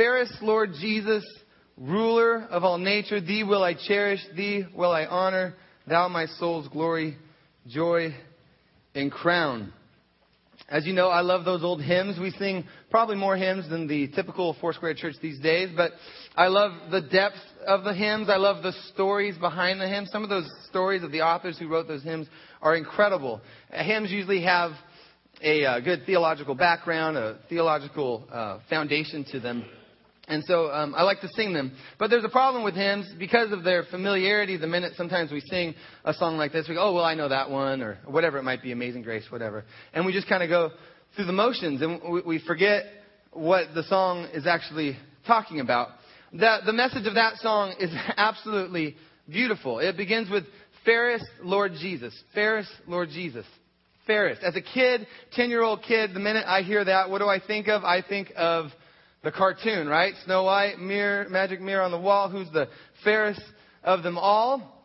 Fairest Lord Jesus, ruler of all nature, thee will I cherish, thee will I honor, thou my soul's glory, joy, and crown. As you know, I love those old hymns. We sing probably more hymns than the typical Foursquare church these days, but I love the depth of the hymns. I love the stories behind the hymns. Some of those stories of the authors who wrote those hymns are incredible. Hymns usually have a uh, good theological background, a theological uh, foundation to them. And so um, I like to sing them. But there's a problem with hymns because of their familiarity. The minute sometimes we sing a song like this, we go, oh, well, I know that one, or whatever it might be, Amazing Grace, whatever. And we just kind of go through the motions, and we, we forget what the song is actually talking about. The, the message of that song is absolutely beautiful. It begins with, Fairest Lord Jesus. Fairest Lord Jesus. Fairest. As a kid, 10 year old kid, the minute I hear that, what do I think of? I think of the cartoon, right? Snow White, mirror, magic mirror on the wall. Who's the fairest of them all?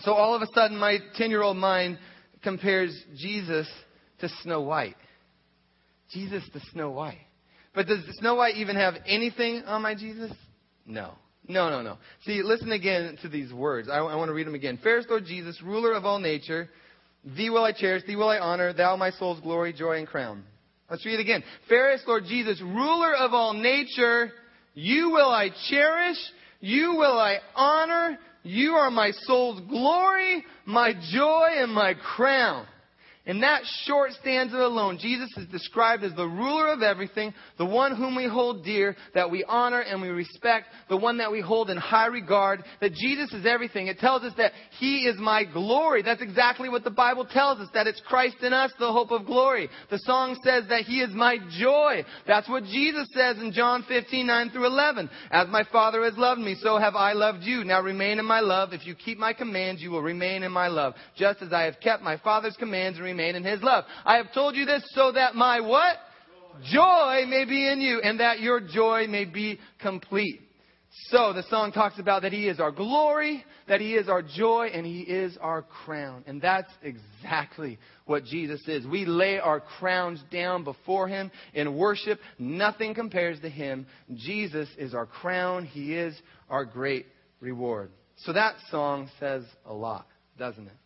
So all of a sudden, my 10 year old mind compares Jesus to Snow White. Jesus to Snow White. But does Snow White even have anything on my Jesus? No. No, no, no. See, listen again to these words. I, I want to read them again. Fairest Lord Jesus, ruler of all nature, thee will I cherish, thee will I honor, thou my soul's glory, joy, and crown. Let's read it again. Fairest Lord Jesus, ruler of all nature, you will I cherish, you will I honor, you are my soul's glory, my joy, and my crown. In that short stanza alone, Jesus is described as the ruler of everything, the one whom we hold dear, that we honor and we respect, the one that we hold in high regard, that Jesus is everything. It tells us that He is my glory. That's exactly what the Bible tells us, that it's Christ in us, the hope of glory. The song says that He is my joy. That's what Jesus says in John 15, 9 through 11. As my Father has loved me, so have I loved you. Now remain in my love. If you keep my commands, you will remain in my love, just as I have kept my Father's commands and remain in his love. I have told you this so that my what? Joy may be in you and that your joy may be complete. So the song talks about that he is our glory, that he is our joy, and he is our crown. And that's exactly what Jesus is. We lay our crowns down before him in worship. Nothing compares to him. Jesus is our crown. He is our great reward. So that song says a lot, doesn't it?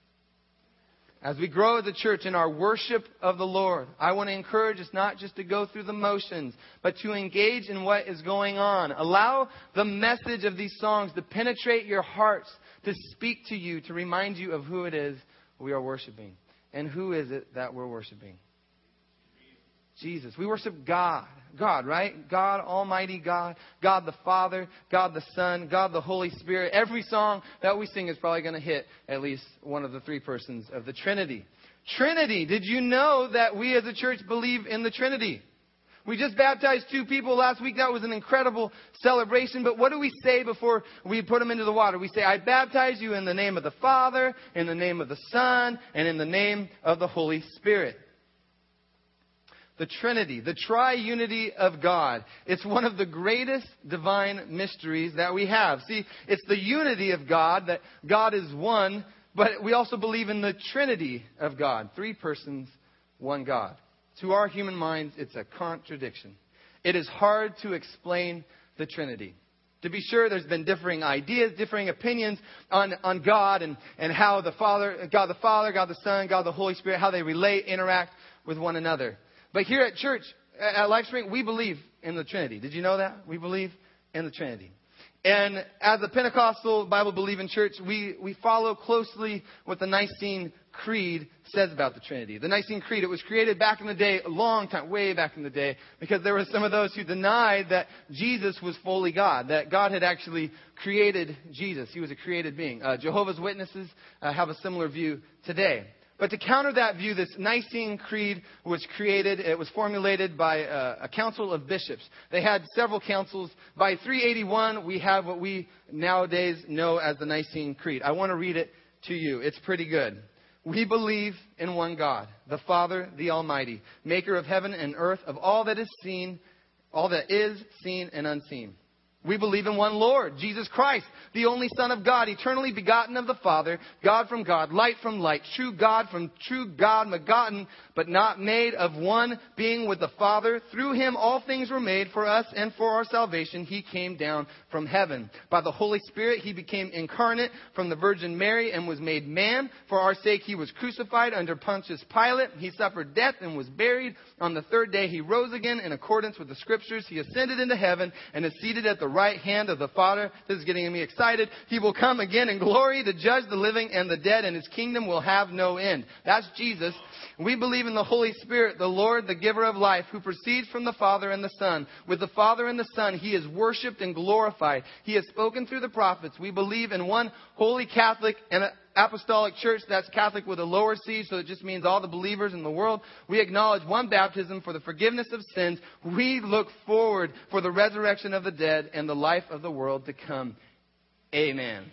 As we grow as a church in our worship of the Lord, I want to encourage us not just to go through the motions, but to engage in what is going on. Allow the message of these songs to penetrate your hearts, to speak to you, to remind you of who it is we are worshiping. And who is it that we're worshiping? Jesus. We worship God. God, right? God, Almighty God, God the Father, God the Son, God the Holy Spirit. Every song that we sing is probably going to hit at least one of the three persons of the Trinity. Trinity. Did you know that we as a church believe in the Trinity? We just baptized two people last week. That was an incredible celebration. But what do we say before we put them into the water? We say, I baptize you in the name of the Father, in the name of the Son, and in the name of the Holy Spirit the Trinity, the triunity of God. It's one of the greatest divine mysteries that we have. See, it's the unity of God, that God is one, but we also believe in the Trinity of God. Three persons, one God. To our human minds, it's a contradiction. It is hard to explain the Trinity. To be sure, there's been differing ideas, differing opinions on, on God and, and how the Father, God the Father, God the Son, God the Holy Spirit, how they relate, interact with one another. But here at church, at LifeSpring, we believe in the Trinity. Did you know that? We believe in the Trinity. And as a Pentecostal Bible believing church, we, we follow closely what the Nicene Creed says about the Trinity. The Nicene Creed, it was created back in the day, a long time, way back in the day, because there were some of those who denied that Jesus was fully God, that God had actually created Jesus. He was a created being. Uh, Jehovah's Witnesses uh, have a similar view today. But to counter that view, this Nicene Creed was created, it was formulated by a, a, council of bishops. They had several councils. By 381, we have what we nowadays know as the Nicene Creed. I want to read it to you. It's pretty good. We believe in one God, the Father, the Almighty, maker of heaven and earth, of all that is seen, all that is seen and unseen. We believe in one Lord, Jesus Christ, the only Son of God, eternally begotten of the Father, God from God, light from light, true God from true God, begotten, but not made of one being with the Father. Through him all things were made for us and for our salvation. He came down from heaven. By the Holy Spirit, he became incarnate from the Virgin Mary and was made man. For our sake, he was crucified under Pontius Pilate. He suffered death and was buried. On the third day, he rose again in accordance with the scriptures. He ascended into heaven and is seated at the right hand of the Father. This is getting me excited. He will come again in glory to judge the living and the dead, and his kingdom will have no end. That's Jesus. We believe in the Holy Spirit, the Lord, the giver of life, who proceeds from the Father and the Son. With the Father and the Son, he is worshiped and glorified. He has spoken through the prophets. We believe in one holy Catholic and apostolic church. That's Catholic with a lower C, so it just means all the believers in the world. We acknowledge one baptism for the forgiveness of sins. We look forward for the resurrection of the dead and the life of the world to come. Amen.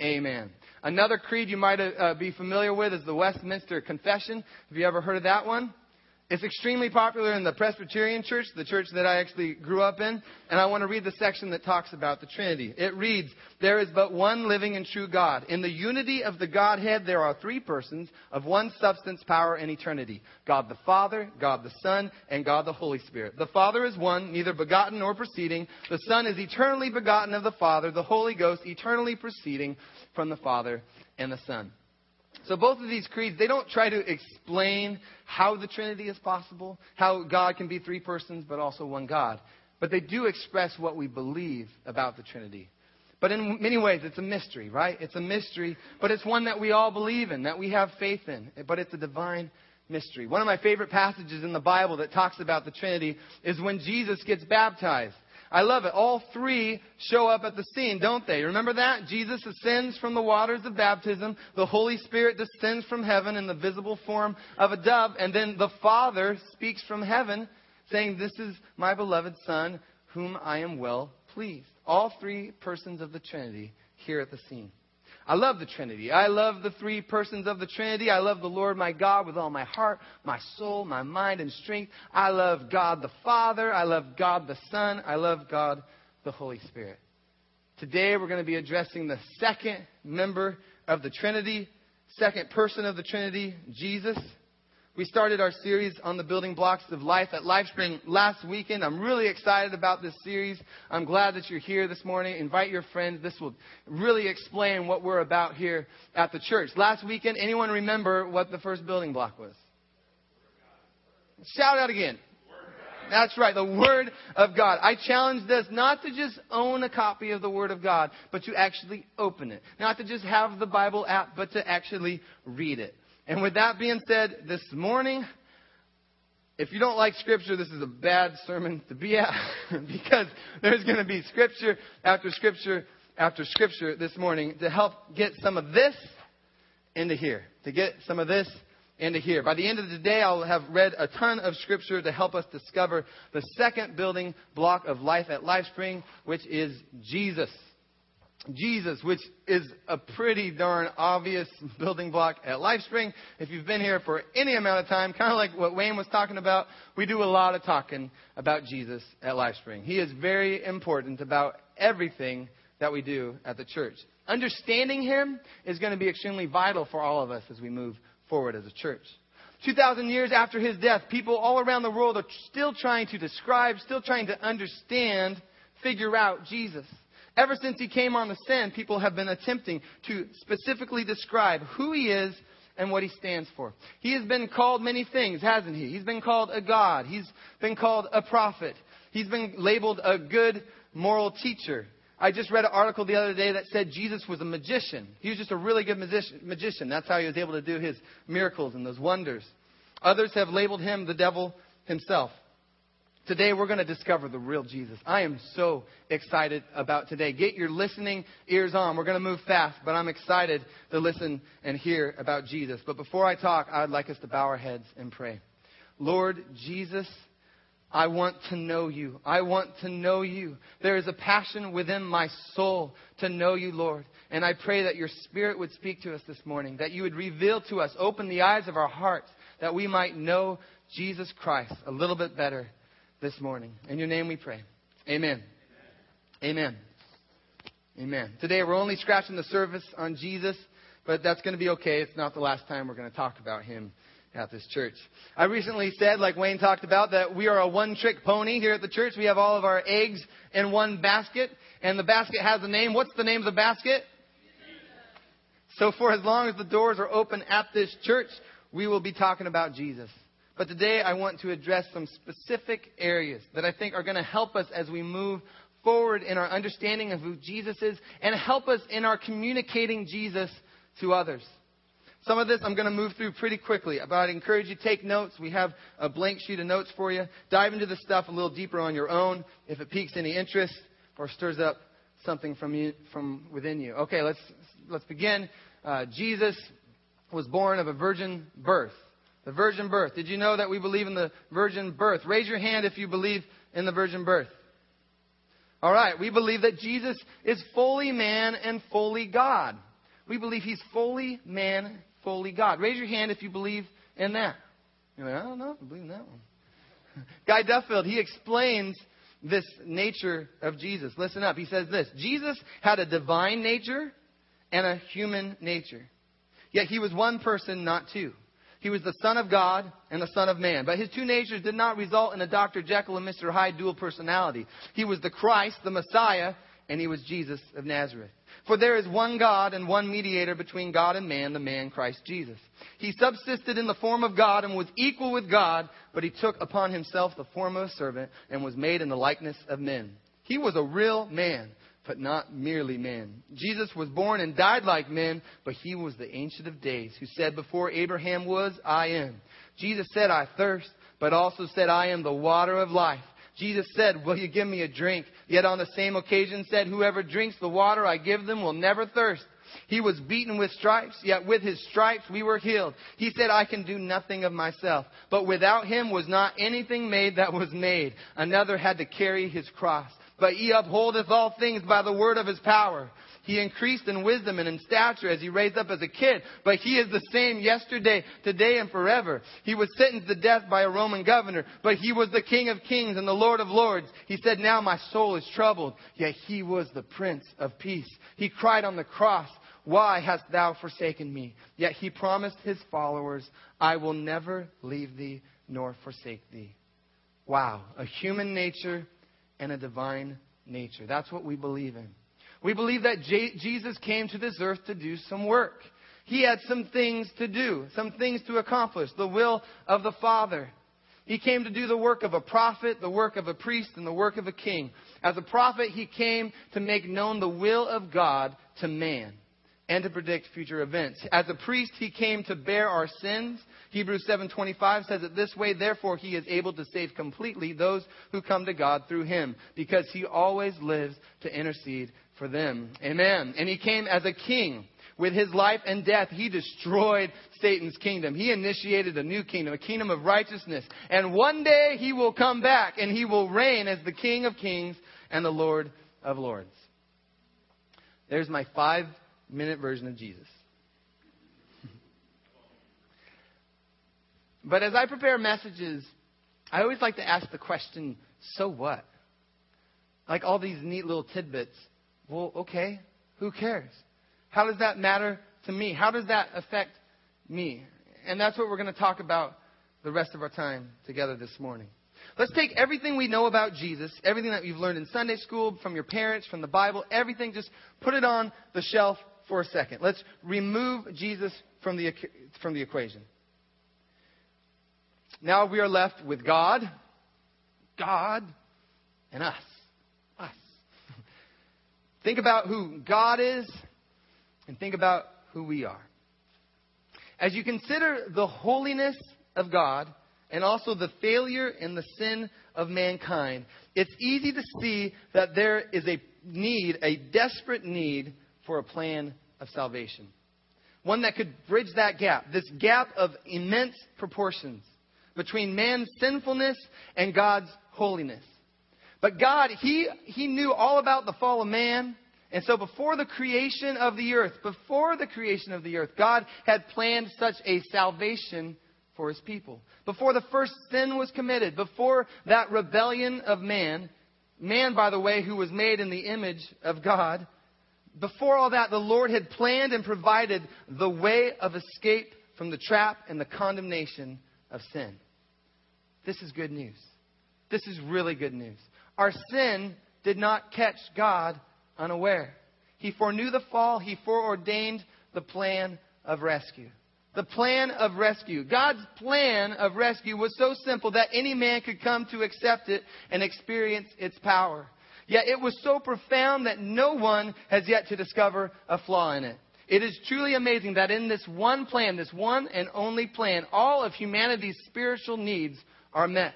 Amen. Another creed you might uh, be familiar with is the Westminster Confession. Have you ever heard of that one? It's extremely popular in the Presbyterian church, the church that I actually grew up in, and I want to read the section that talks about the Trinity. It reads, There is but one living and true God. In the unity of the Godhead, there are three persons of one substance, power, and eternity. God the Father, God the Son, and God the Holy Spirit. The Father is one, neither begotten nor proceeding. The Son is eternally begotten of the Father. The Holy Ghost eternally proceeding from the Father and the Son. So both of these creeds, they don't try to explain how the Trinity is possible, how God can be three persons but also one God. But they do express what we believe about the Trinity. But in many ways, it's a mystery, right? It's a mystery, but it's one that we all believe in, that we have faith in. But it's a divine mystery. One of my favorite passages in the Bible that talks about the Trinity is when Jesus gets baptized. I love it. All three show up at the scene, don't they? Remember that? Jesus ascends from the waters of baptism. The Holy Spirit descends from heaven in the visible form of a dove. And then the Father speaks from heaven saying, This is my beloved Son, whom I am well pleased. All three persons of the Trinity here at the scene. I love the Trinity. I love the three persons of the Trinity. I love the Lord my God with all my heart, my soul, my mind, and strength. I love God the Father. I love God the Son. I love God the Holy Spirit. Today we're going to be addressing the second member of the Trinity, second person of the Trinity, Jesus. We started our series on the building blocks of life at LifeSpring last weekend. I'm really excited about this series. I'm glad that you're here this morning. Invite your friends. This will really explain what we're about here at the church. Last weekend, anyone remember what the first building block was? Shout out again. That's right, the Word of God. I challenge us not to just own a copy of the Word of God, but to actually open it. Not to just have the Bible app, but to actually read it. And with that being said, this morning, if you don't like Scripture, this is a bad sermon to be at because there's going to be Scripture after Scripture after Scripture this morning to help get some of this into here. To get some of this into here. By the end of the day, I'll have read a ton of Scripture to help us discover the second building block of life at LifeSpring, which is Jesus. Jesus, which is a pretty darn obvious building block at LifeSpring. If you've been here for any amount of time, kind of like what Wayne was talking about, we do a lot of talking about Jesus at LifeSpring. He is very important about everything that we do at the church. Understanding Him is going to be extremely vital for all of us as we move forward as a church. 2,000 years after His death, people all around the world are still trying to describe, still trying to understand, figure out Jesus. Ever since he came on the scene, people have been attempting to specifically describe who he is and what he stands for. He has been called many things, hasn't he? He's been called a God. He's been called a prophet. He's been labeled a good moral teacher. I just read an article the other day that said Jesus was a magician. He was just a really good magician. That's how he was able to do his miracles and those wonders. Others have labeled him the devil himself. Today we're going to discover the real Jesus. I am so excited about today. Get your listening ears on. We're going to move fast, but I'm excited to listen and hear about Jesus. But before I talk, I'd like us to bow our heads and pray. Lord Jesus, I want to know you. I want to know you. There is a passion within my soul to know you, Lord. And I pray that your Spirit would speak to us this morning, that you would reveal to us, open the eyes of our hearts, that we might know Jesus Christ a little bit better this morning. In your name we pray. Amen. Amen. Amen. Today we're only scratching the surface on Jesus, but that's going to be okay. It's not the last time we're going to talk about him at this church. I recently said, like Wayne talked about, that we are a one trick pony here at the church. We have all of our eggs in one basket, and the basket has a name. What's the name of the basket? So for as long as the doors are open at this church, we will be talking about Jesus. But today I want to address some specific areas that I think are going to help us as we move forward in our understanding of who Jesus is and help us in our communicating Jesus to others. Some of this I'm going to move through pretty quickly, but I'd encourage you to take notes. We have a blank sheet of notes for you. Dive into the stuff a little deeper on your own if it piques any interest or stirs up something from you from within you. Okay, let's let's begin. Uh, Jesus was born of a virgin birth. The virgin birth. Did you know that we believe in the virgin birth? Raise your hand if you believe in the virgin birth. All right, we believe that Jesus is fully man and fully God. We believe he's fully man, fully God. Raise your hand if you believe in that. You're like, I don't know, I believe in that one. Guy Duffield, he explains this nature of Jesus. Listen up. He says this Jesus had a divine nature and a human nature. Yet he was one person, not two. He was the Son of God and the Son of Man. But his two natures did not result in a Dr. Jekyll and Mr. Hyde dual personality. He was the Christ, the Messiah, and he was Jesus of Nazareth. For there is one God and one mediator between God and man, the man Christ Jesus. He subsisted in the form of God and was equal with God, but he took upon himself the form of a servant and was made in the likeness of men. He was a real man but not merely men. Jesus was born and died like men, but he was the Ancient of Days, who said, Before Abraham was, I am. Jesus said, I thirst, but also said, I am the water of life. Jesus said, Will you give me a drink? Yet on the same occasion said, Whoever drinks the water I give them will never thirst. He was beaten with stripes, yet with his stripes we were healed. He said, I can do nothing of myself. But without him was not anything made that was made. Another had to carry his cross but he upholdeth all things by the word of his power. He increased in wisdom and in stature as he raised up as a kid, but he is the same yesterday, today, and forever. He was sentenced to death by a Roman governor, but he was the King of kings and the Lord of lords. He said, Now my soul is troubled, yet he was the Prince of peace. He cried on the cross, Why hast thou forsaken me? Yet he promised his followers, I will never leave thee nor forsake thee. Wow, a human nature and a divine nature. That's what we believe in. We believe that J- Jesus came to this earth to do some work. He had some things to do, some things to accomplish, the will of the Father. He came to do the work of a prophet, the work of a priest, and the work of a king. As a prophet, he came to make known the will of God to man and to predict future events. As a priest, he came to bear our sins. Hebrews 7:25 says it this way, therefore he is able to save completely those who come to God through him, because he always lives to intercede for them. Amen. And he came as a king. With his life and death, he destroyed Satan's kingdom. He initiated a new kingdom, a kingdom of righteousness. And one day he will come back and he will reign as the King of kings and the Lord of lords. There's my five minute version of Jesus. but as I prepare messages, I always like to ask the question, so what? Like all these neat little tidbits. Well, okay, who cares? How does that matter to me? How does that affect me? And that's what we're going to talk about the rest of our time together this morning. Let's take everything we know about Jesus, everything that you've learned in Sunday school, from your parents, from the Bible, everything, just put it on the shelf for a second. Let's remove Jesus from the, from the equation. Now we are left with God, God, and us. Us. think about who God is and think about who we are. As you consider the holiness of God and also the failure and the sin of mankind, it's easy to see that there is a need, a desperate need for a plan of salvation. One that could bridge that gap, this gap of immense proportions between man's sinfulness and God's holiness. But God, He, he knew all about the fall of man. And so before the creation of the earth, before the creation of the earth, God had planned such a salvation for His people. Before the first sin was committed, before that rebellion of man, man, by the way, who was made in the image of God, before all that, the Lord had planned and provided the way of escape from the trap and the condemnation of sin. This is good news. This is really good news. Our sin did not catch God unaware. He foreknew the fall, He foreordained the plan of rescue. The plan of rescue. God's plan of rescue was so simple that any man could come to accept it and experience its power. Yet it was so profound that no one has yet to discover a flaw in it. It is truly amazing that in this one plan, this one and only plan, all of humanity's spiritual needs are met.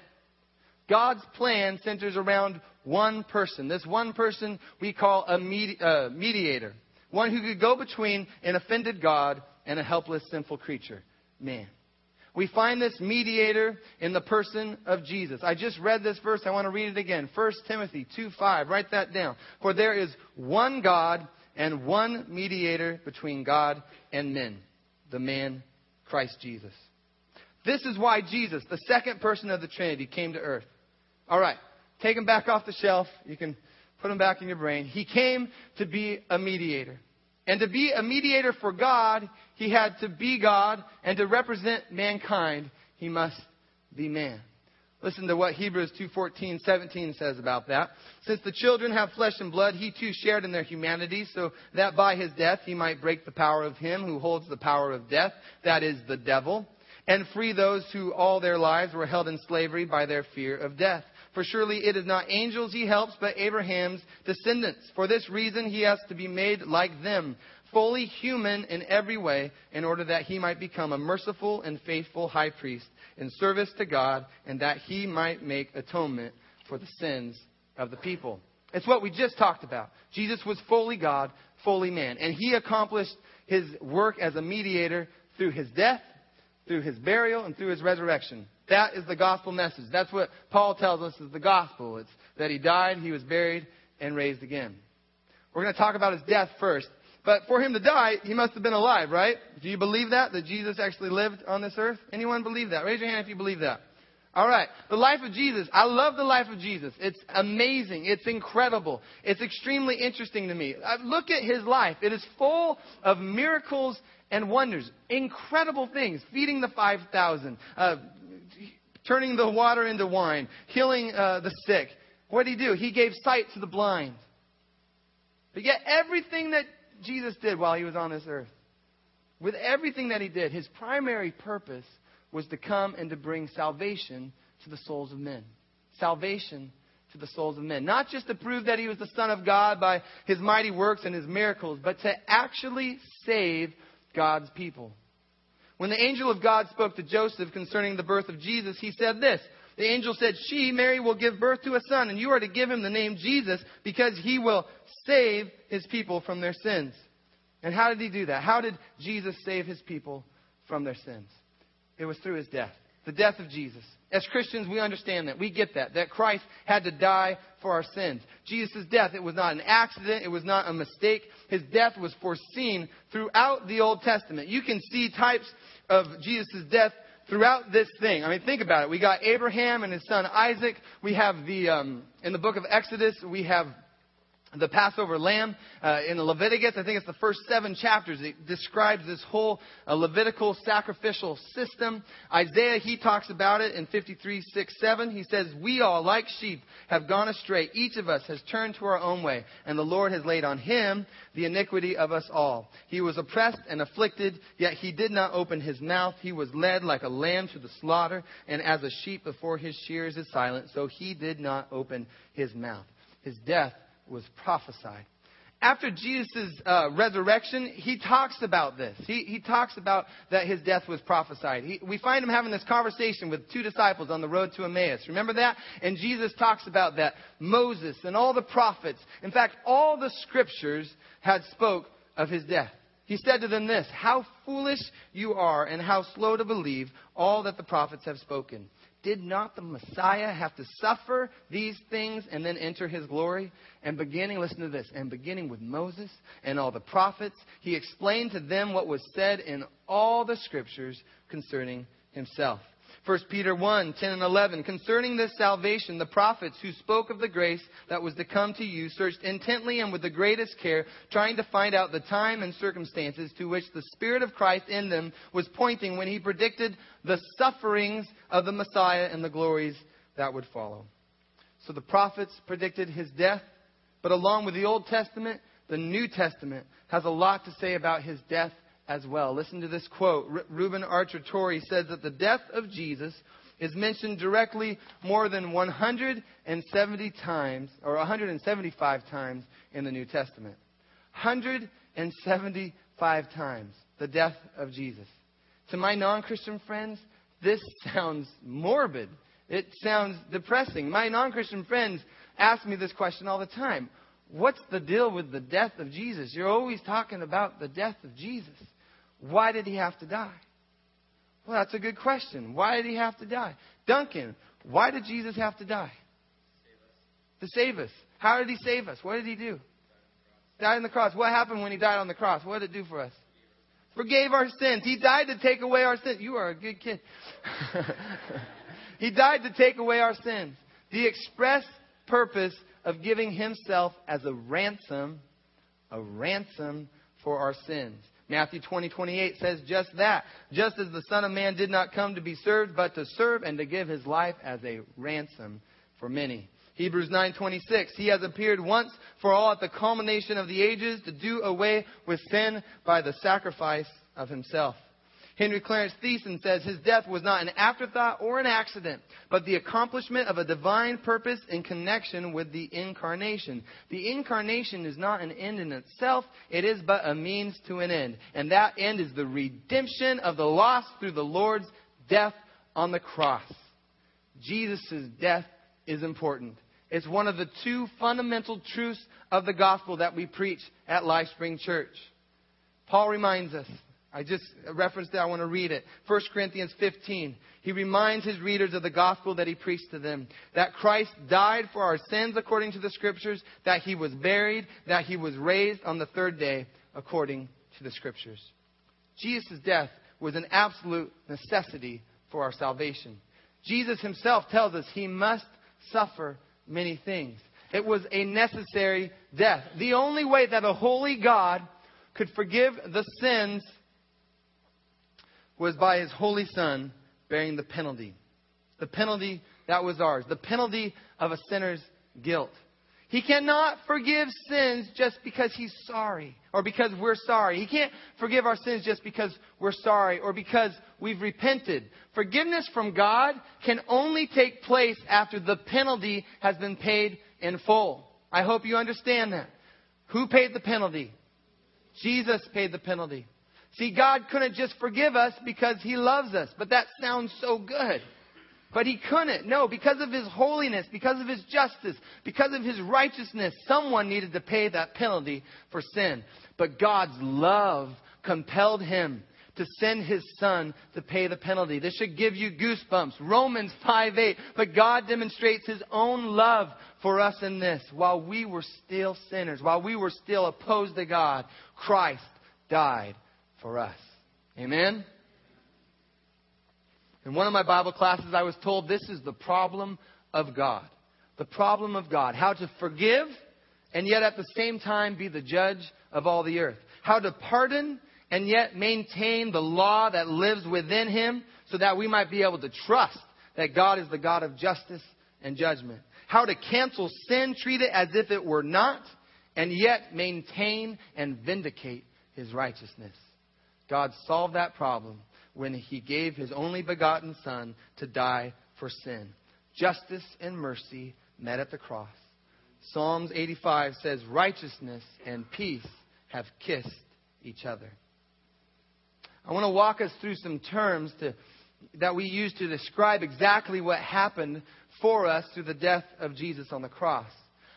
God's plan centers around one person. This one person we call a medi- uh, mediator. One who could go between an offended God and a helpless, sinful creature, man. We find this mediator in the person of Jesus. I just read this verse. I want to read it again. 1 Timothy 2 5. Write that down. For there is one God and one mediator between God and men, the man Christ Jesus. This is why Jesus, the second person of the Trinity, came to earth. All right, take him back off the shelf. You can put him back in your brain. He came to be a mediator. And to be a mediator for God, he had to be God, and to represent mankind, he must be man. Listen to what Hebrews 2:14, 17 says about that. Since the children have flesh and blood, he too shared in their humanity, so that by his death he might break the power of him who holds the power of death, that is the devil, and free those who all their lives were held in slavery by their fear of death. For surely it is not angels he helps, but Abraham's descendants. For this reason he has to be made like them, fully human in every way, in order that he might become a merciful and faithful high priest in service to God, and that he might make atonement for the sins of the people. It's what we just talked about. Jesus was fully God, fully man, and he accomplished his work as a mediator through his death, through his burial, and through his resurrection. That is the gospel message. That's what Paul tells us is the gospel. It's that he died, he was buried, and raised again. We're going to talk about his death first. But for him to die, he must have been alive, right? Do you believe that? That Jesus actually lived on this earth? Anyone believe that? Raise your hand if you believe that. All right. The life of Jesus. I love the life of Jesus. It's amazing. It's incredible. It's extremely interesting to me. I look at his life. It is full of miracles and wonders. Incredible things. Feeding the 5,000, uh, turning the water into wine, healing uh, the sick. What did he do? He gave sight to the blind. But yet, everything that Jesus did while he was on this earth, with everything that he did, his primary purpose was to come and to bring salvation to the souls of men. Salvation to the souls of men. Not just to prove that he was the Son of God by his mighty works and his miracles, but to actually save God's people. When the angel of God spoke to Joseph concerning the birth of Jesus, he said this. The angel said, She, Mary, will give birth to a son, and you are to give him the name Jesus because he will save his people from their sins. And how did he do that? How did Jesus save his people from their sins? It was through his death. The death of Jesus. As Christians, we understand that. We get that. That Christ had to die for our sins. Jesus' death, it was not an accident. It was not a mistake. His death was foreseen throughout the Old Testament. You can see types of Jesus' death throughout this thing. I mean, think about it. We got Abraham and his son Isaac. We have the, um, in the book of Exodus, we have the Passover lamb uh, in the Leviticus. I think it's the first seven chapters. It describes this whole uh, Levitical sacrificial system. Isaiah, he talks about it in 53, 6, 7. He says, We all, like sheep, have gone astray. Each of us has turned to our own way, and the Lord has laid on him the iniquity of us all. He was oppressed and afflicted, yet he did not open his mouth. He was led like a lamb to the slaughter, and as a sheep before his shears is silent, so he did not open his mouth. His death was prophesied. After Jesus' uh, resurrection, he talks about this. He, he talks about that his death was prophesied. He, we find him having this conversation with two disciples on the road to Emmaus. Remember that? And Jesus talks about that. Moses and all the prophets, in fact, all the scriptures had spoke of his death. He said to them this, How foolish you are and how slow to believe all that the prophets have spoken. Did not the Messiah have to suffer these things and then enter his glory? And beginning, listen to this, and beginning with Moses and all the prophets, he explained to them what was said in all the scriptures concerning himself. 1 Peter 1, 10 and 11. Concerning this salvation, the prophets who spoke of the grace that was to come to you searched intently and with the greatest care, trying to find out the time and circumstances to which the Spirit of Christ in them was pointing when he predicted the sufferings of the Messiah and the glories that would follow. So the prophets predicted his death, but along with the Old Testament, the New Testament has a lot to say about his death as well. Listen to this quote. Reuben Archer Torrey says that the death of Jesus is mentioned directly more than 170 times, or 175 times in the New Testament. 175 times the death of Jesus. To my non Christian friends, this sounds morbid. It sounds depressing. My non Christian friends ask me this question all the time What's the deal with the death of Jesus? You're always talking about the death of Jesus. Why did he have to die? Well, that's a good question. Why did he have to die? Duncan, why did Jesus have to die? To save us. How did he save us? What did he do? Died on the cross. What happened when he died on the cross? What did it do for us? Forgave our sins. He died to take away our sins. You are a good kid. he died to take away our sins. The express purpose of giving himself as a ransom, a ransom for our sins. Matthew 20, 28 says just that. Just as the Son of Man did not come to be served, but to serve and to give his life as a ransom for many. Hebrews 9:26 He has appeared once for all at the culmination of the ages to do away with sin by the sacrifice of himself. Henry Clarence Thiessen says his death was not an afterthought or an accident, but the accomplishment of a divine purpose in connection with the incarnation. The incarnation is not an end in itself, it is but a means to an end. And that end is the redemption of the lost through the Lord's death on the cross. Jesus' death is important. It's one of the two fundamental truths of the gospel that we preach at LifeSpring Church. Paul reminds us I just referenced it. I want to read it. 1 Corinthians 15. He reminds his readers of the gospel that he preached to them. That Christ died for our sins according to the scriptures, that he was buried, that he was raised on the third day according to the scriptures. Jesus' death was an absolute necessity for our salvation. Jesus himself tells us he must suffer many things. It was a necessary death. The only way that a holy God could forgive the sins was by his holy son bearing the penalty. The penalty that was ours. The penalty of a sinner's guilt. He cannot forgive sins just because he's sorry or because we're sorry. He can't forgive our sins just because we're sorry or because we've repented. Forgiveness from God can only take place after the penalty has been paid in full. I hope you understand that. Who paid the penalty? Jesus paid the penalty. See, God couldn't just forgive us because He loves us, but that sounds so good. But He couldn't. No, because of His holiness, because of His justice, because of His righteousness, someone needed to pay that penalty for sin. But God's love compelled Him to send his son to pay the penalty. This should give you goosebumps. Romans 5 8. But God demonstrates his own love for us in this. While we were still sinners, while we were still opposed to God, Christ died for us. Amen? In one of my Bible classes, I was told this is the problem of God. The problem of God. How to forgive and yet at the same time be the judge of all the earth. How to pardon and yet maintain the law that lives within him so that we might be able to trust that God is the God of justice and judgment. How to cancel sin, treat it as if it were not, and yet maintain and vindicate his righteousness. God solved that problem when he gave his only begotten Son to die for sin. Justice and mercy met at the cross. Psalms 85 says, Righteousness and peace have kissed each other. I want to walk us through some terms to, that we use to describe exactly what happened for us through the death of Jesus on the cross.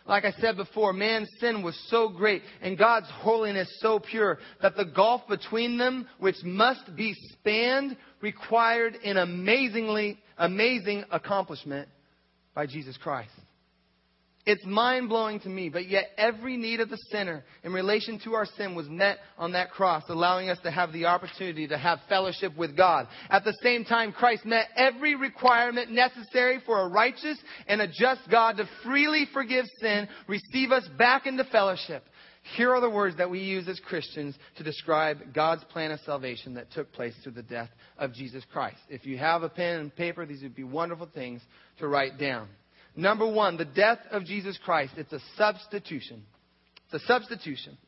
Like I said before, man's sin was so great and God's holiness so pure that the gulf between them, which must be spanned, required an amazingly, amazing accomplishment by Jesus Christ. It's mind blowing to me, but yet every need of the sinner in relation to our sin was met on that cross, allowing us to have the opportunity to have fellowship with God. At the same time, Christ met every requirement necessary for a righteous and a just God to freely forgive sin, receive us back into fellowship. Here are the words that we use as Christians to describe God's plan of salvation that took place through the death of Jesus Christ. If you have a pen and paper, these would be wonderful things to write down. Number one, the death of Jesus Christ. It's a substitution. It's a substitution.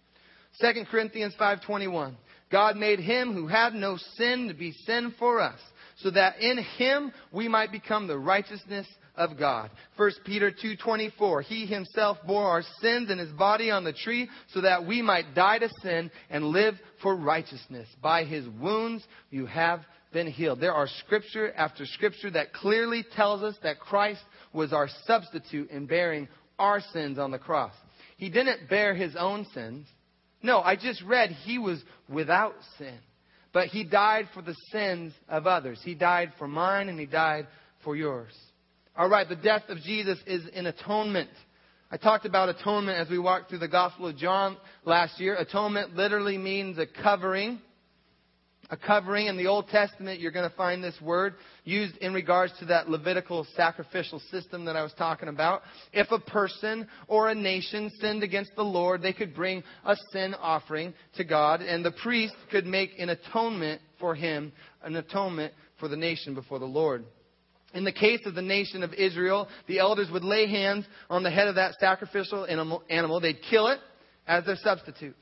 2 Corinthians 5.21. God made him who had no sin to be sin for us, so that in him we might become the righteousness of God. 1 Peter 2:24 He himself bore our sins in his body on the tree so that we might die to sin and live for righteousness. By his wounds you have been healed. There are scripture after scripture that clearly tells us that Christ was our substitute in bearing our sins on the cross. He didn't bear his own sins. No, I just read he was without sin. But he died for the sins of others. He died for mine and he died for yours. All right, the death of Jesus is an atonement. I talked about atonement as we walked through the Gospel of John last year. Atonement literally means a covering a covering. In the Old Testament, you're going to find this word used in regards to that Levitical sacrificial system that I was talking about. If a person or a nation sinned against the Lord, they could bring a sin offering to God, and the priest could make an atonement for him, an atonement for the nation before the Lord. In the case of the nation of Israel, the elders would lay hands on the head of that sacrificial animal. They'd kill it as their substitute.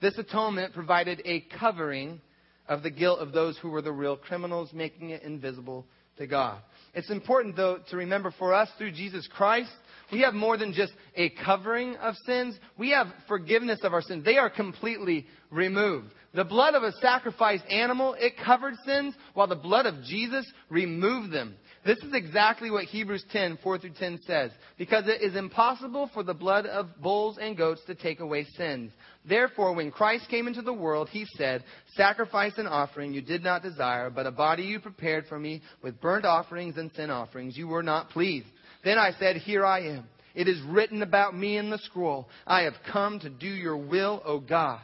This atonement provided a covering of the guilt of those who were the real criminals, making it invisible to God. It's important, though, to remember for us through Jesus Christ, we have more than just a covering of sins. We have forgiveness of our sins. They are completely removed. The blood of a sacrificed animal, it covered sins, while the blood of Jesus removed them. This is exactly what Hebrews 10, 4 through 10 says. Because it is impossible for the blood of bulls and goats to take away sins. Therefore, when Christ came into the world, he said, Sacrifice and offering you did not desire, but a body you prepared for me with burnt offerings and sin offerings. You were not pleased. Then I said, Here I am. It is written about me in the scroll. I have come to do your will, O God.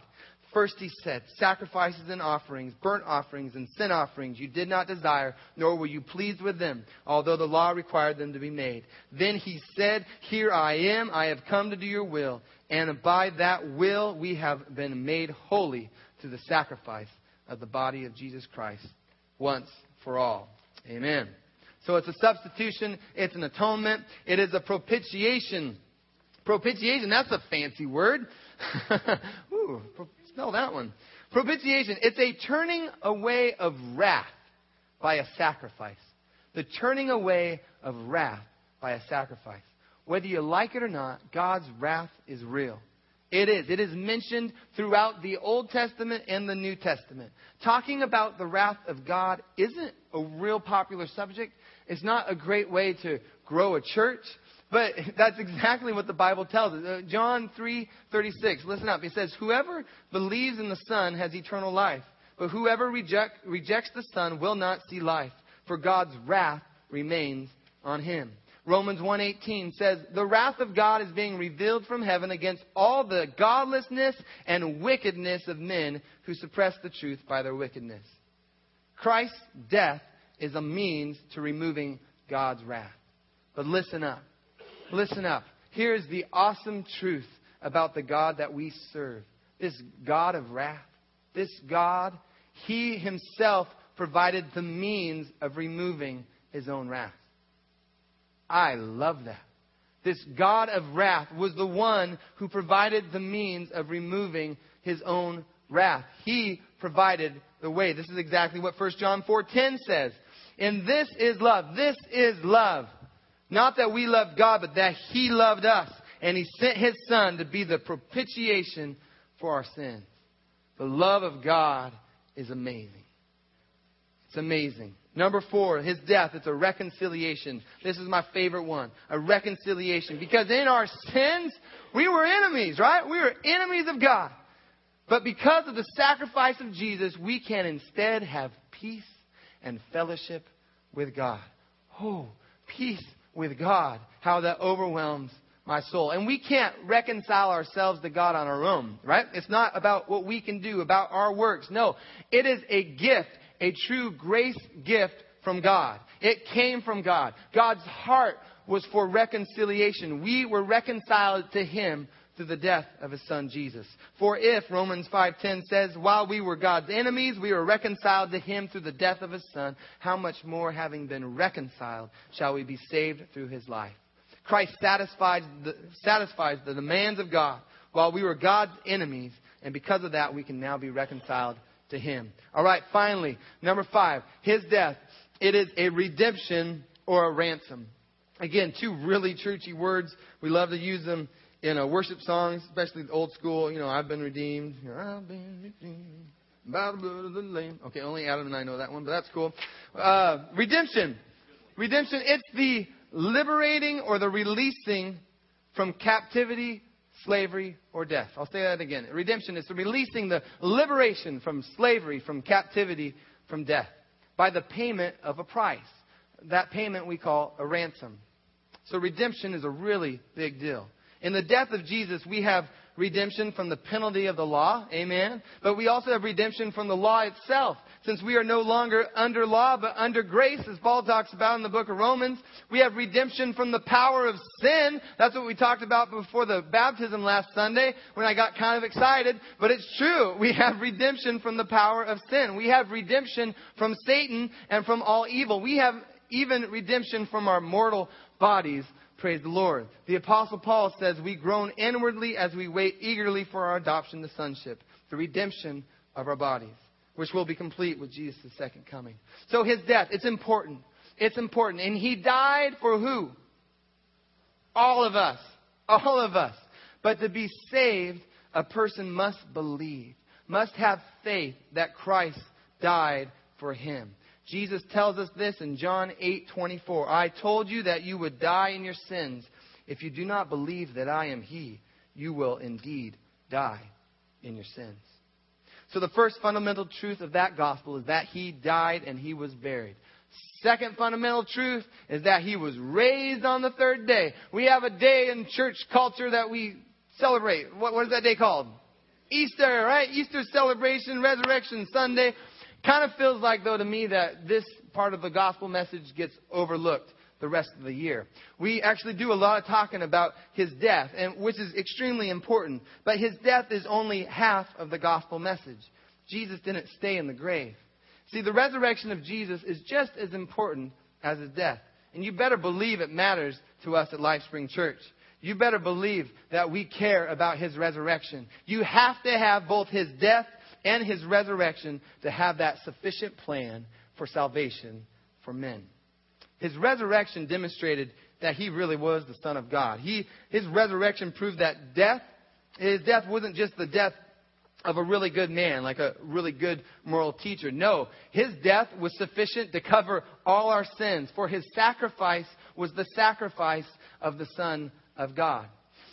First he said, Sacrifices and offerings, burnt offerings and sin offerings you did not desire, nor were you pleased with them, although the law required them to be made. Then he said, Here I am, I have come to do your will. And by that will we have been made holy through the sacrifice of the body of Jesus Christ once for all. Amen. So it's a substitution, it's an atonement, it is a propitiation. Propitiation, that's a fancy word. Ooh, Spell that one. Propitiation. It's a turning away of wrath by a sacrifice. The turning away of wrath by a sacrifice. Whether you like it or not, God's wrath is real. It is. It is mentioned throughout the Old Testament and the New Testament. Talking about the wrath of God isn't a real popular subject. It's not a great way to grow a church. But that's exactly what the Bible tells us. Uh, John 3:36. Listen up. It says, "Whoever believes in the Son has eternal life, but whoever reject, rejects the Son will not see life, for God's wrath remains on him." Romans 1:18 says, "The wrath of God is being revealed from heaven against all the godlessness and wickedness of men who suppress the truth by their wickedness." Christ's death is a means to removing God's wrath. But listen up. Listen up. Here's the awesome truth about the God that we serve. This God of wrath, this God, He Himself provided the means of removing His own wrath. I love that. This God of wrath was the one who provided the means of removing His own wrath. He provided the way. This is exactly what 1 John 4:10 says. And this is love. This is love. Not that we loved God, but that He loved us. And He sent His Son to be the propitiation for our sins. The love of God is amazing. It's amazing. Number four, His death. It's a reconciliation. This is my favorite one. A reconciliation. Because in our sins, we were enemies, right? We were enemies of God. But because of the sacrifice of Jesus, we can instead have peace and fellowship with God. Oh, peace with God, how that overwhelms my soul. And we can't reconcile ourselves to God on our own, right? It's not about what we can do, about our works. No, it is a gift, a true grace gift from God. It came from God. God's heart was for reconciliation. We were reconciled to Him through the death of his son Jesus. For if Romans 5:10 says, while we were God's enemies, we were reconciled to him through the death of his son, how much more having been reconciled shall we be saved through his life? Christ satisfies the, satisfies the demands of God while we were God's enemies, and because of that, we can now be reconciled to Him. All right, finally, number five, His death. It is a redemption or a ransom. Again, two really churchy words. We love to use them in uh, worship songs, especially the old school. You know, I've been redeemed. I've been redeemed by the blood of the Lamb. Okay, only Adam and I know that one, but that's cool. Uh, redemption. Redemption, it's the liberating or the releasing from captivity, slavery, or death. I'll say that again. Redemption is the releasing, the liberation from slavery, from captivity, from death by the payment of a price. That payment we call a ransom. So redemption is a really big deal. In the death of Jesus, we have redemption from the penalty of the law. Amen. But we also have redemption from the law itself. Since we are no longer under law, but under grace, as Paul talks about in the book of Romans, we have redemption from the power of sin. That's what we talked about before the baptism last Sunday when I got kind of excited. But it's true. We have redemption from the power of sin. We have redemption from Satan and from all evil. We have even redemption from our mortal bodies Praise the Lord. The Apostle Paul says, We groan inwardly as we wait eagerly for our adoption to sonship, the redemption of our bodies, which will be complete with Jesus' second coming. So his death, it's important. It's important. And he died for who? All of us. All of us. But to be saved, a person must believe, must have faith that Christ died for him. Jesus tells us this in John 8:24. I told you that you would die in your sins. If you do not believe that I am he, you will indeed die in your sins. So the first fundamental truth of that gospel is that he died and he was buried. Second fundamental truth is that he was raised on the third day. We have a day in church culture that we celebrate. What, what is that day called? Easter, right? Easter celebration, Resurrection Sunday. Kind of feels like, though, to me that this part of the gospel message gets overlooked the rest of the year. We actually do a lot of talking about his death, and which is extremely important. But his death is only half of the gospel message. Jesus didn't stay in the grave. See, the resurrection of Jesus is just as important as his death. And you better believe it matters to us at LifeSpring Church. You better believe that we care about his resurrection. You have to have both his death and his resurrection to have that sufficient plan for salvation for men. His resurrection demonstrated that he really was the Son of God. He, his resurrection proved that death, his death wasn't just the death of a really good man, like a really good moral teacher. No, his death was sufficient to cover all our sins, for his sacrifice was the sacrifice of the Son of God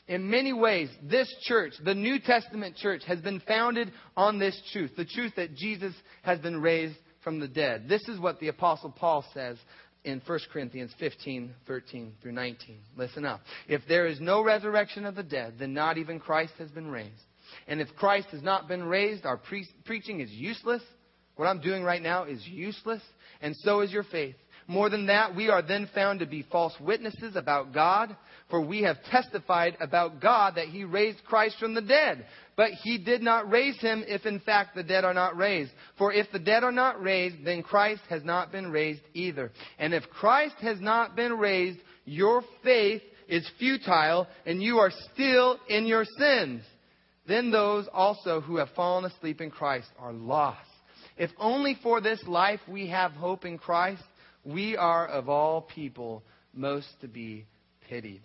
in many ways, this church, the New Testament church, has been founded on this truth the truth that Jesus has been raised from the dead. This is what the Apostle Paul says in 1 Corinthians 15, 13 through 19. Listen up. If there is no resurrection of the dead, then not even Christ has been raised. And if Christ has not been raised, our pre- preaching is useless. What I'm doing right now is useless, and so is your faith. More than that, we are then found to be false witnesses about God, for we have testified about God that he raised Christ from the dead. But he did not raise him if in fact the dead are not raised. For if the dead are not raised, then Christ has not been raised either. And if Christ has not been raised, your faith is futile and you are still in your sins. Then those also who have fallen asleep in Christ are lost. If only for this life we have hope in Christ, we are of all people most to be pitied.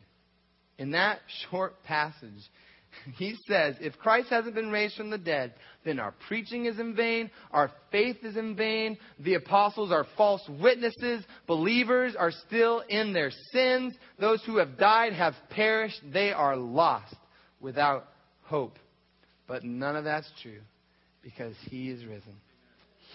In that short passage, he says, if Christ hasn't been raised from the dead, then our preaching is in vain, our faith is in vain, the apostles are false witnesses, believers are still in their sins, those who have died have perished, they are lost without hope. But none of that's true because he is risen.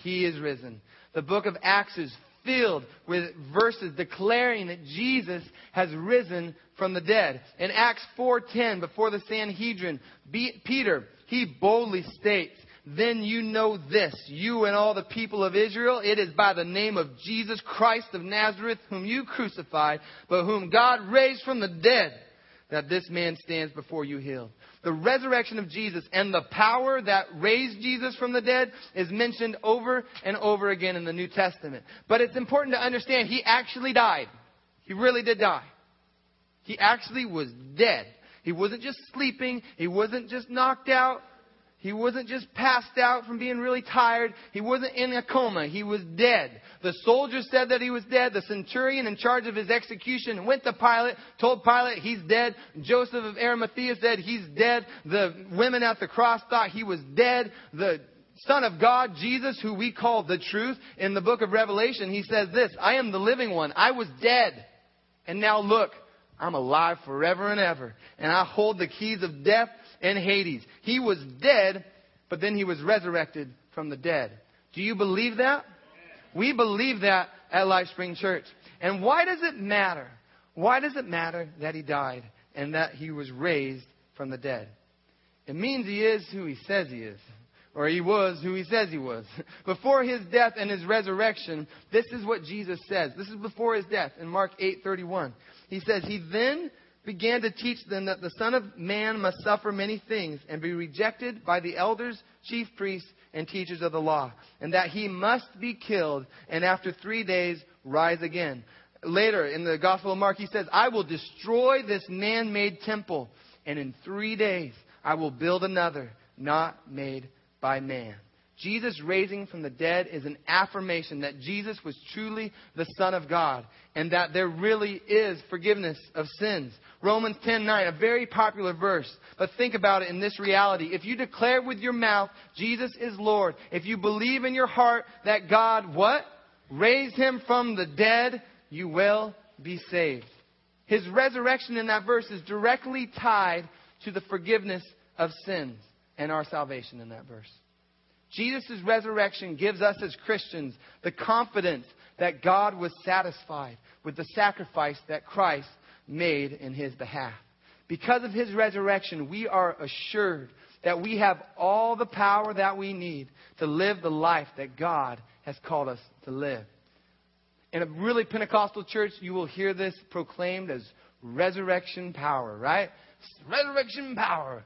He is risen. The book of Acts is filled with verses declaring that Jesus has risen from the dead. In Acts 4:10, before the Sanhedrin, Peter, he boldly states, then you know this, you and all the people of Israel, it is by the name of Jesus Christ of Nazareth, whom you crucified, but whom God raised from the dead, that this man stands before you healed. The resurrection of Jesus and the power that raised Jesus from the dead is mentioned over and over again in the New Testament. But it's important to understand he actually died. He really did die. He actually was dead. He wasn't just sleeping. He wasn't just knocked out. He wasn't just passed out from being really tired. He wasn't in a coma. He was dead. The soldier said that he was dead. The centurion in charge of his execution went to Pilate, told Pilate he's dead. Joseph of Arimathea said he's dead. The women at the cross thought he was dead. The Son of God, Jesus, who we call the truth, in the book of Revelation, he says this, I am the living one. I was dead. And now look, I'm alive forever and ever. And I hold the keys of death and Hades. He was dead, but then he was resurrected from the dead. Do you believe that? We believe that at Life Spring Church. And why does it matter? Why does it matter that he died and that he was raised from the dead? It means he is who he says he is. Or he was who he says he was. Before his death and his resurrection, this is what Jesus says. This is before his death in Mark 8:31. He says, "He then began to teach them that the Son of Man must suffer many things and be rejected by the elders, chief priests, and teachers of the law, and that he must be killed and after three days rise again. Later in the Gospel of Mark, he says, I will destroy this man made temple, and in three days I will build another, not made by man. Jesus raising from the dead is an affirmation that Jesus was truly the Son of God and that there really is forgiveness of sins. Romans 10:9, a very popular verse. But think about it in this reality. If you declare with your mouth Jesus is Lord, if you believe in your heart that God what? Raised him from the dead, you will be saved. His resurrection in that verse is directly tied to the forgiveness of sins and our salvation in that verse. Jesus' resurrection gives us as Christians the confidence that God was satisfied with the sacrifice that Christ made in his behalf. Because of his resurrection, we are assured that we have all the power that we need to live the life that God has called us to live. In a really Pentecostal church, you will hear this proclaimed as resurrection power, right? Resurrection power.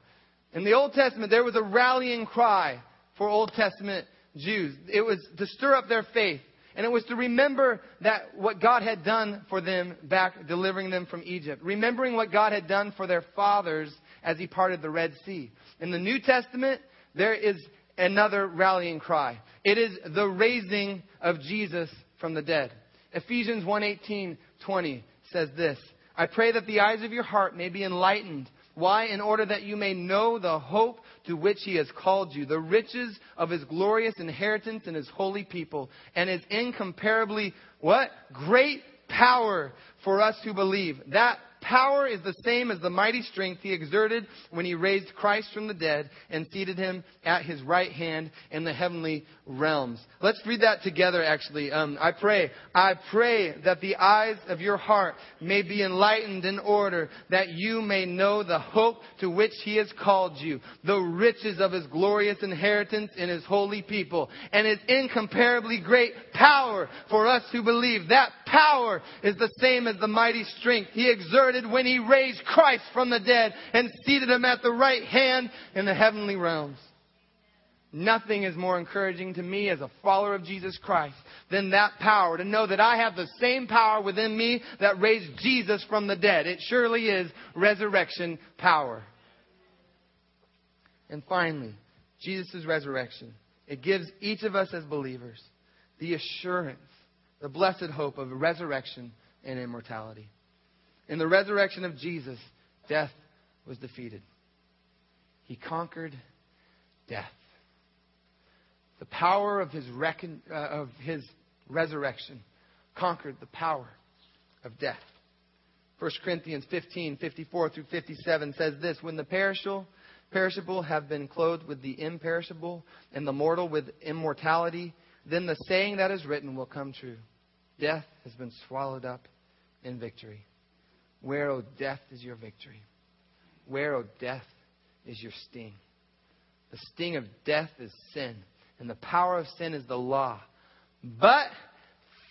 In the Old Testament, there was a rallying cry for Old Testament Jews. It was to stir up their faith. And it was to remember that what God had done for them back delivering them from Egypt. Remembering what God had done for their fathers as he parted the Red Sea. In the New Testament, there is another rallying cry. It is the raising of Jesus from the dead. Ephesians 1:18, 20 says this, I pray that the eyes of your heart may be enlightened. Why? In order that you may know the hope to which he has called you, the riches of his glorious inheritance in his holy people, and his incomparably, what? Great power for us who believe. That power is the same as the mighty strength he exerted when he raised Christ from the dead and seated him at his right hand in the heavenly realms. Let's read that together, actually. Um, I pray, I pray that the eyes of your heart may be enlightened in order that you may know the hope to which he has called you, the riches of his glorious inheritance in his holy people, and his incomparably great power for us who believe. That power is the same as the mighty strength he exerted when he raised Christ from the dead and seated him at the right hand in the heavenly realms. Nothing is more encouraging to me as a follower of Jesus Christ than that power to know that I have the same power within me that raised Jesus from the dead. It surely is resurrection power. And finally, Jesus' resurrection. It gives each of us as believers the assurance the blessed hope of resurrection and immortality. In the resurrection of Jesus, death was defeated. He conquered death. The power of his, uh, of his resurrection conquered the power of death. 1 Corinthians 15, 54 through 57 says this When the perishable, perishable have been clothed with the imperishable, and the mortal with immortality, then the saying that is written will come true. death has been swallowed up in victory. Where, O oh, death, is your victory? Where, O oh, death, is your sting? The sting of death is sin, and the power of sin is the law. But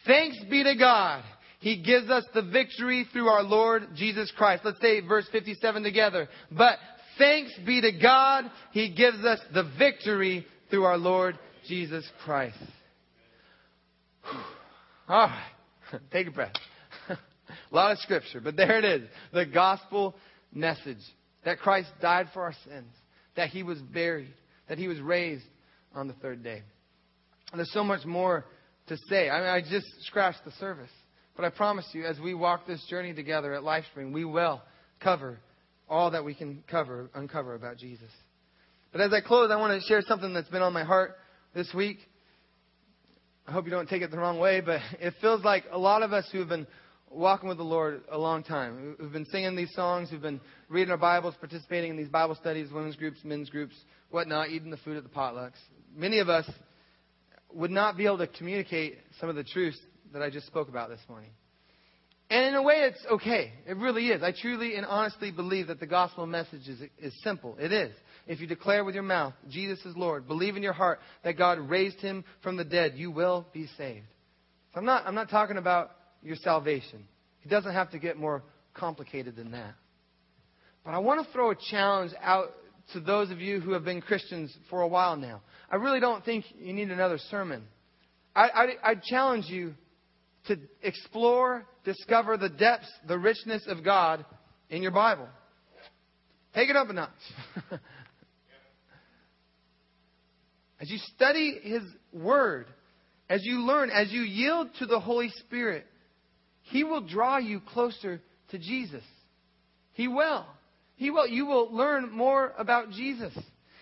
thanks be to God. He gives us the victory through our Lord Jesus Christ. Let's say verse 57 together. But thanks be to God. He gives us the victory through our Lord Jesus Christ. All right. Take a breath. A lot of scripture, but there it is. The gospel message that Christ died for our sins, that he was buried, that he was raised on the third day. And there's so much more to say. I mean, I just scratched the surface. But I promise you, as we walk this journey together at LifeSpring, we will cover all that we can cover, uncover about Jesus. But as I close, I want to share something that's been on my heart this week. I hope you don't take it the wrong way, but it feels like a lot of us who have been walking with the Lord a long time, We've been singing these songs, we've been reading our Bibles, participating in these Bible studies, women's groups, men's groups, whatnot, eating the food at the potlucks. Many of us would not be able to communicate some of the truths that I just spoke about this morning. And in a way, it's okay. It really is. I truly and honestly believe that the gospel message is, is simple. It is. If you declare with your mouth, Jesus is Lord, believe in your heart that God raised him from the dead, you will be saved. So I'm not, I'm not talking about your salvation. It doesn't have to get more complicated than that. But I want to throw a challenge out to those of you who have been Christians for a while now. I really don't think you need another sermon. I, I, I challenge you to explore, discover the depths, the richness of God in your Bible. Take it up a notch. as you study His Word, as you learn, as you yield to the Holy Spirit, He will draw you closer to Jesus. He will. He will. You will learn more about Jesus.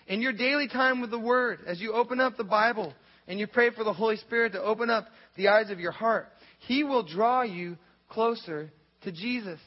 In your daily time with the Word, as you open up the Bible and you pray for the Holy Spirit to open up the eyes of your heart, He will draw you closer to Jesus.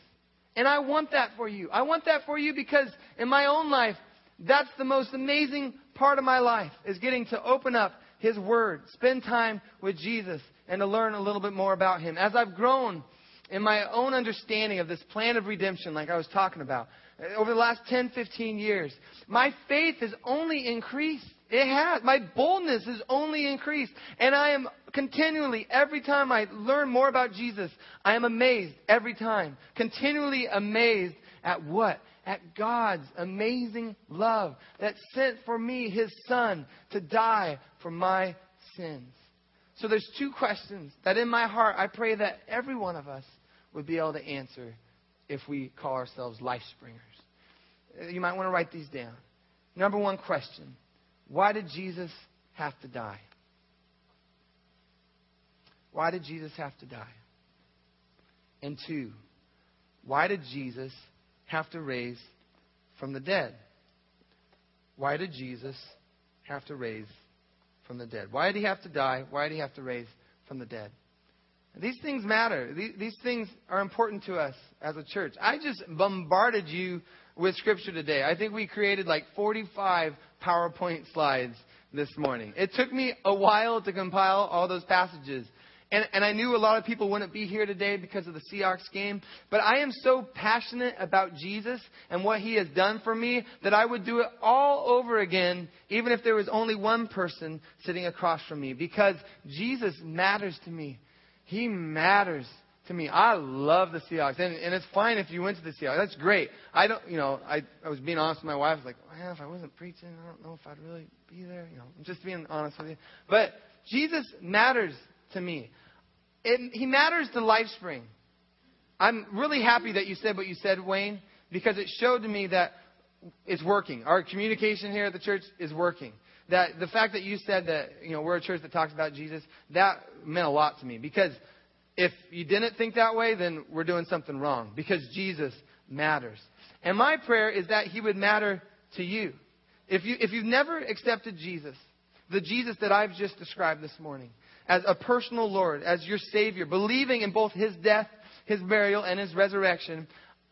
And I want that for you. I want that for you because in my own life, that's the most amazing part of my life is getting to open up His Word, spend time with Jesus, and to learn a little bit more about Him. As I've grown in my own understanding of this plan of redemption, like I was talking about, over the last 10, 15 years, my faith has only increased. It has. My boldness has only increased. And I am continually, every time I learn more about Jesus, I am amazed every time. Continually amazed at what? At God's amazing love that sent for me His Son to die for my sins. So there's two questions that in my heart I pray that every one of us would be able to answer if we call ourselves life springers. Uh, you might want to write these down. Number one question Why did Jesus have to die? Why did Jesus have to die? And two, why did Jesus have to raise from the dead? Why did Jesus have to raise from the dead? Why did he have to die? Why did he have to raise from the dead? These things matter. These, things are important to us as a church. I just bombarded you with Scripture today. I think we created like 45 PowerPoint slides this morning. It took me a while to compile all those passages. And, and I knew a lot of people wouldn't be here today because of the Seahawks game. But I am so passionate about Jesus and what he has done for me that I would do it all over again, even if there was only one person sitting across from me. Because Jesus matters to me. He matters to me. I love the Seahawks, and, and it's fine if you went to the Seahawks. That's great. I don't, you know, I I was being honest with my wife. like, well, if I wasn't preaching, I don't know if I'd really be there. You know, I'm just being honest with you. But Jesus matters to me. It, he matters to LifeSpring. I'm really happy that you said what you said, Wayne, because it showed to me that it's working. Our communication here at the church is working. That the fact that you said that you know we're a church that talks about Jesus, that meant a lot to me because if you didn't think that way, then we're doing something wrong because Jesus matters. And my prayer is that he would matter to you. If you if you've never accepted Jesus, the Jesus that I've just described this morning, as a personal Lord, as your Savior, believing in both His death, His burial, and His resurrection,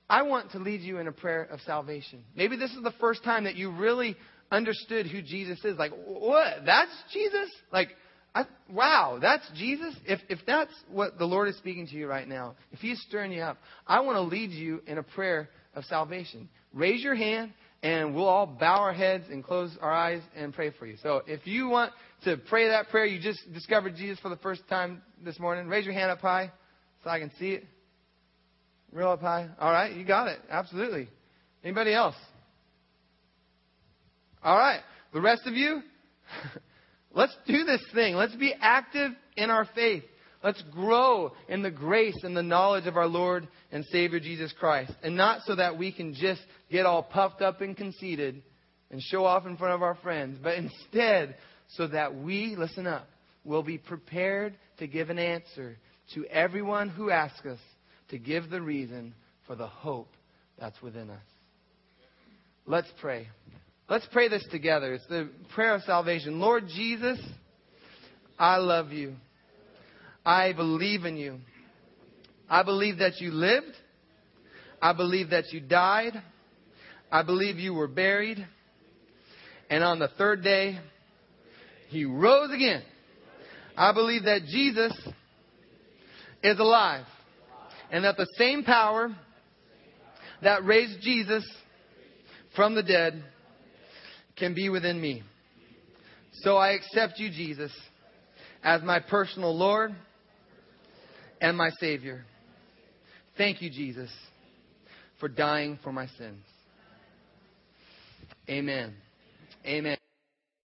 I want to lead you in a prayer of salvation. Maybe this is the first time that you really understood who Jesus is. Like, what? That's Jesus? Like, I, wow, that's Jesus? If, if that's what the Lord is speaking to you right now, if He's stirring you up, I want to lead you in a prayer of salvation. Raise your hand, and we'll all bow our heads and close our eyes and pray for you. So if you want to pray that prayer, you just discovered Jesus for the first time this morning, raise your hand up high so I can see it. Real up high. All right, you got it. Absolutely. Anybody else? All right. The rest of you, let's do this thing. Let's be active in our faith. Let's grow in the grace and the knowledge of our Lord and Savior Jesus Christ. And not so that we can just get all puffed up and conceited and show off in front of our friends, but instead so that we, listen up, will be prepared to give an answer to everyone who asks us to give the reason for the hope that's within us. Let's pray. Let's pray this together. It's the prayer of salvation. Lord Jesus, I love you. I believe in you. I believe that you lived. I believe that you died. I believe you were buried. And on the third day, he rose again. I believe that Jesus is alive. And that the same power that raised Jesus from the dead can be within me. So I accept you, Jesus, as my personal Lord and my Savior. Thank you, Jesus, for dying for my sins. Amen. Amen.